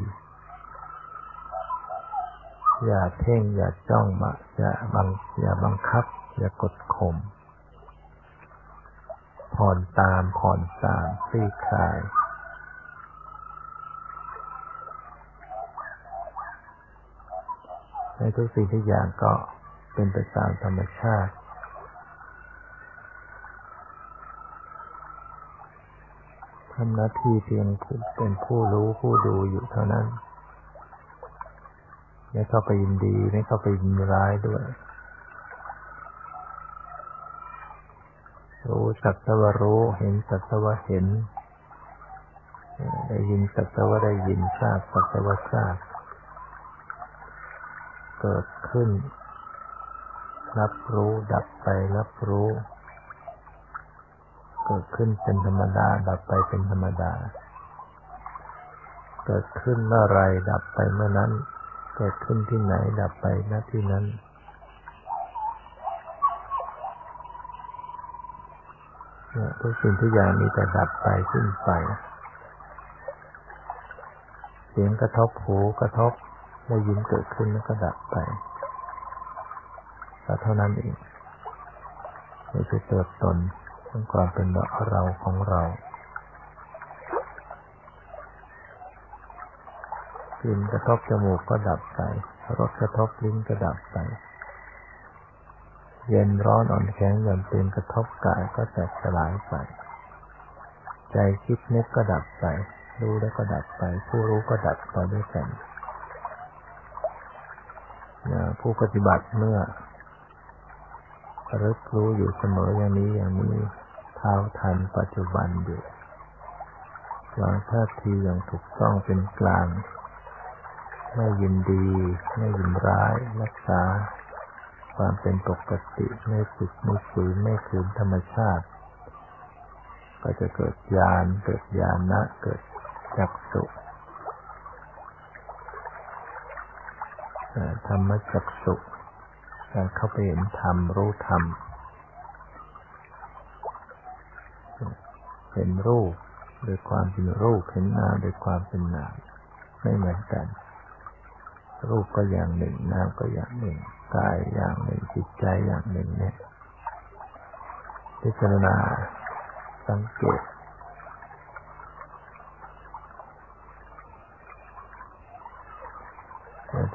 อย่าเพ่ง อย่าจ้องมาอย่าบังอย่าบังคับ อย่ากดข่ม ผ่อนตามผ่อนตามคลี่คลายในทุกสิ่งทุกอย่างก็เป็นไปตามธรรมชาติ ทำหน้าที่เพียงเป็นผู้รู้ผู้ดูอยู่เท่านั้น ไม่เข้าไปยินดี ไม่เข้าไปยินร้ายด้วยรู้ สักตะวรู้ เห็นสักตะวเห็น ได้ยินสักตะวได้ยินทราบสักตะวทราบ เกิดขึ้น รับรู้ดับไปรับรู้ เกิดขึ้นเป็นธรรมดา ดับไปเป็นธรรมดา เกิดขึ้นเมื่อไรดับไปเมื่อนั้น เกิดขึ้นที่ไหนดับไปณที่นั้น ทุกสิ่งทุกอย่างมีแต่ดับไปสิ้นไป เสียงกระทบหูกระทบได้ยินเกิดขึ้นแล้วก็ดับไปแต่เท่านั้นเองไม่ใช่ตัวตนของความเป็นเราของเรากลิ่นกระทบจมูกก็ดับไปรสกระทบลิ้นก็ดับไป เย็นร้อนอ่อนแข็งหย่อนตึงกระทบกายก็แตกสลายไป ใจคิดนึกก็ดับไป รู้แล้วก็ดับไป ผู้รู้ก็ดับไปด้วยกันผู้ปฏิบัติเมื่อรึกรู้อยู่เสมออย่างนี้อย่างนี้เท่าทันปัจจุบันอยู่วางท่าทีอย่างถูกต้องเป็นกลาง ไม่ยินดี ไม่ยินร้าย รักษา ความเป็นปกติไม่ฝึกไม่ฝืนไม่คืนธรรมชาติ ก็จะเกิดญาณเกิดญาณนะเกิดจักสุธรรมจักสุการเข้าไปเห็นธรรมรู้ธรรมเห็นรูปโดยความเป็นรูปเห็นนามโดยความเป็นนามไม่เหมือนกัน รูปก็อย่างหนึ่งนามก็อย่างหนึ่ง กายอย่างหนึ่งจิตใจอย่างหนึ่งเนี่ยพิจารณาสังเกต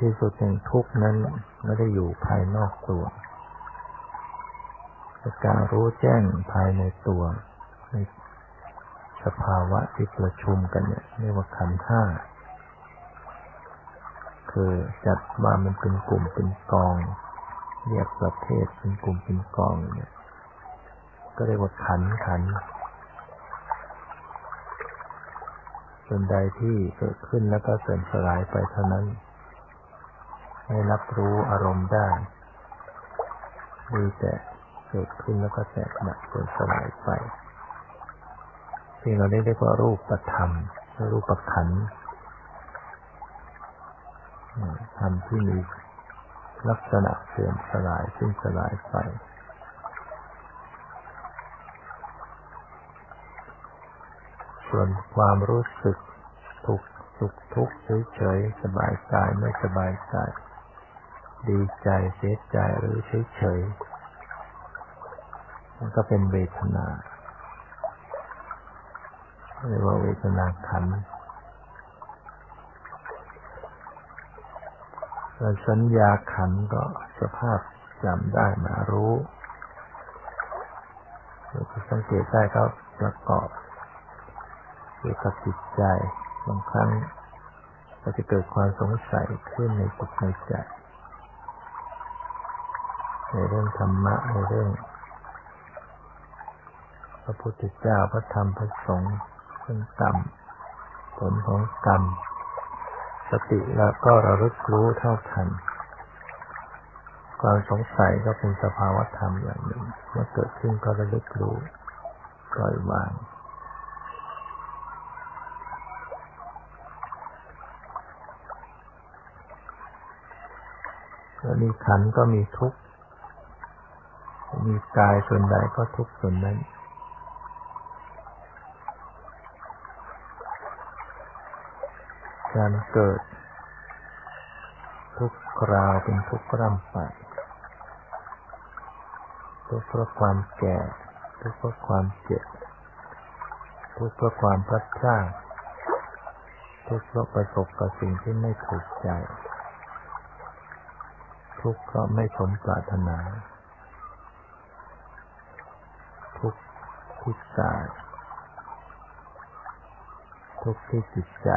ที่สุดแห่งทุกนั้นไม่ได้อยู่ภายนอกตัวแต่การรู้แจ้งภายในตัวในสภาวะที่ประชุมกันเนี่ยเรียกว่าขันธ์ห้า คือจัดว่ามันเป็นกลุ่มเป็นกอง เรียกประเภทเป็นกลุ่มเป็นกองเนี่ยก็เรียกว่าขันขันส่วนใดที่เกิดขึ้นแล้วก็เสื่อมสลายไปเท่านั้น ให้รับรู้อารมณ์ได้มีแต่เกิดขึ้นแล้วก็แตกดับเสื่อมสลายไปสิ่งเราได้เรียกว่ารูปธรรมรูปขันธ์ ธรรมที่มีลักษณะเสื่อมสลายสิ้นสลายไปส่วนความรู้สึกทุกสุขทุกข์เฉยๆสบายกายไม่สบายกายดีใจเสียใจหรือเฉยๆมันก็เป็นเวทนาเรียกว่าเวทนาขัน แล้วสัญญาขันก็สภาพจำได้มารู้เราสังเกตได้เขาประกอบเกี่ยวกับจิตใจบางครั้งก็จะเกิดความสงสัยขึ้นในจิตในใจในเรื่องธรรมะในเรื่องพระพุทธเจ้าพระธรรมพระสงฆ์เรื่องกรรมผลของกรรม สติแล้วก็ระลึกรู้เท่าทัน ความสงสัยก็เป็นสภาวะธรรมอย่างหนึ่ง เมื่อเกิดขึ้นก็ระลึกรู้ปล่อยวางแล้วมีขันก็มีทุกข์ มีกายส่วนใดก็ทุกข์ส่วนนั้น การเกิด ทุกคราวเป็นทุกข์ร่ำไปทุกข์เพราะความแก่ ทุกข์เพราะความเจ็บ ทุกข์เพราะความพลัดพรากทุกข์เพราะประสบกับสิ่งที่ไม่ถูกใจ ทุกข์เพราะไม่สมปรารถนา ทุกข์ที่กายทุกข์ที่จิตใจ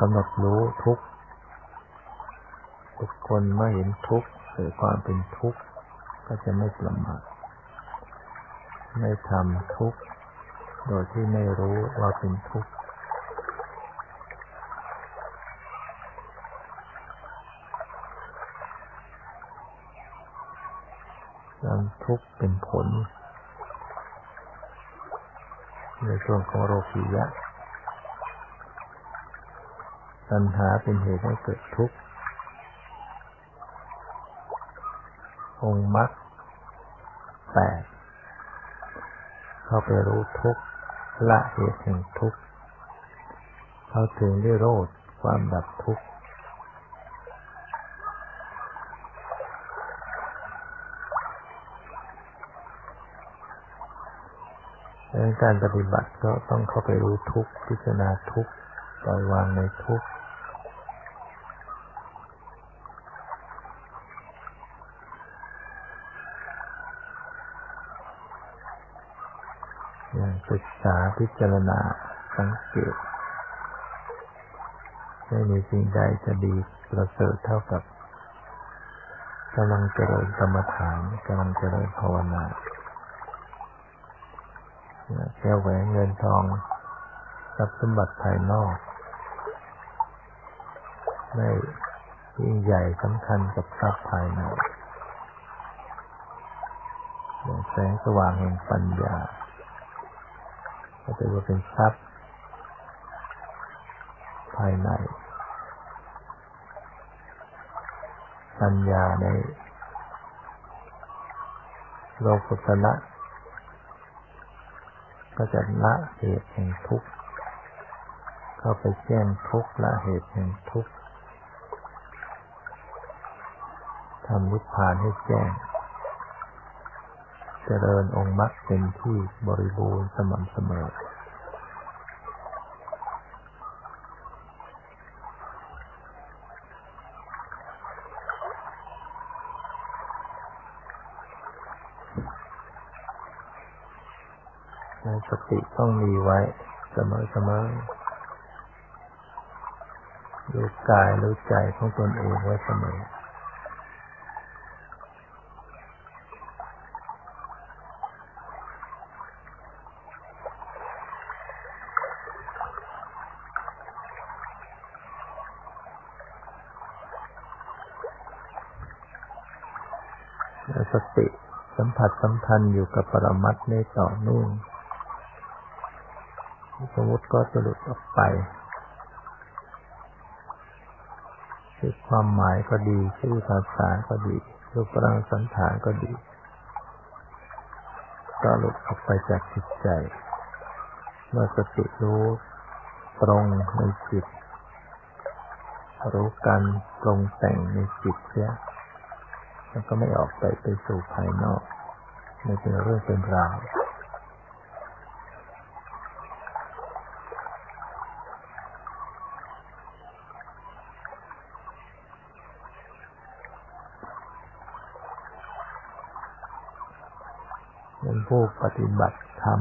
กำหนดรู้ทุกทุกคนเมื่อเห็นทุกข์หรือความเป็นทุกข์ก็จะไม่ประมาทไม่ทำทุกข์โดยที่ไม่รู้ว่าเป็นทุกข์ความทุกข์เป็นผล ในช่วงของโรคียะ ตัณหาเป็นเหตุให้เกิดทุกข์ องค์มรรคแปดเข้าไปรู้ทุกข์ละเหตุแห่งทุกข์ เข้าถึงได้โรดความดับทุกข์ดังการปฏิบัติก็ต้องเข้าไปรู้ทุกข์พิจารณาทุกข์ ปล่อยวางในทุกข์อย่างศึกษาพิจารณาสังเกตไม่มีสิ่งใดจะดีประเสริฐเท่ากับกำลังเจริญกรรมฐานกำลังเจริญภาวนาแก้วแหวนเงินทองทรัพย์สมบัติภายนอก ไม่ยิ่งใหญ่สำคัญกับทรัพย์ภายในแสงสว่างแห่งปัญญาก็จะว่าเป็นทรัพย์ภายใน ปัญญาในโลกุตละก็จะละเหตุแห่งทุกข์ เข้าไปแจ้งทุกข์ละเหตุแห่งทุกข์ ทำนิพพานให้แจ้ง เจริญองค์มรรคเป็นที่บริบูรณ์สม่ำเสมอ สติต้องมีไว้เสมอเสมอดูกายดูใจของตนเองไว้เสมอสติสัมผัสสัม พันธ์อยู่กับปรมัตในต่อเนื่องสมมติก็จะหลุดออกไปชื่อความหมายก็ดีชื่อภาษาก็ดีรูปร่างสันฐานก็ดีก็หลุดออกไปจากจิตใจ เมื่อสติรู้ตรงในจิต รู้การปรงแต่งในจิตเสียมันก็ไม่ออกไปไปสู่ภายนอก ไม่เป็นเรื่องเป็นราวเป็นผู้ปฏิบัติธรรม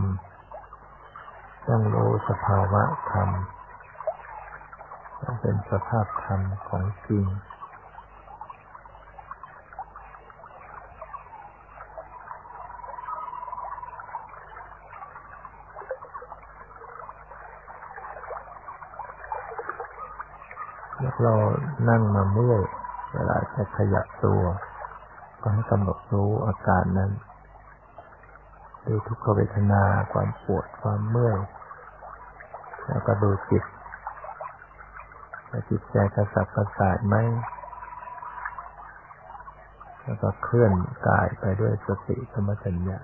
ต้องรู้สภาวะธรรมต้องเป็นสภาพธรรมของจริง เรานั่งมาเมื่อยเวลาจะขยับตัว ก็ให้กำหนดรู้อาการนั้นดูทุกขเวทนาความปวดความเมื่อยแล้วก็ดูจิตจิตใจกระสับกระส่ายไหมแล้วก็เคลื่อนกายไปด้วยสติสมัชัญญา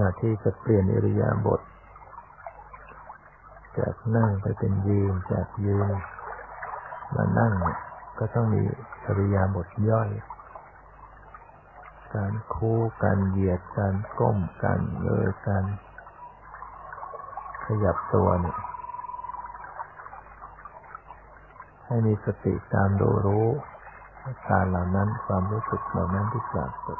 ณะที่จะเปลี่ยนอิริยาบถจากนั่งไปเป็นยืนจากยืนมานั่งก็ต้องมีอิริยาบถย่อย การคู่การเหยียดการก้มการเงยการขยับตัวเนี่ยให้มีสติตามดูรู้การเหล่านั้นความรู้สึกเหล่านั้นที่ปรากฏ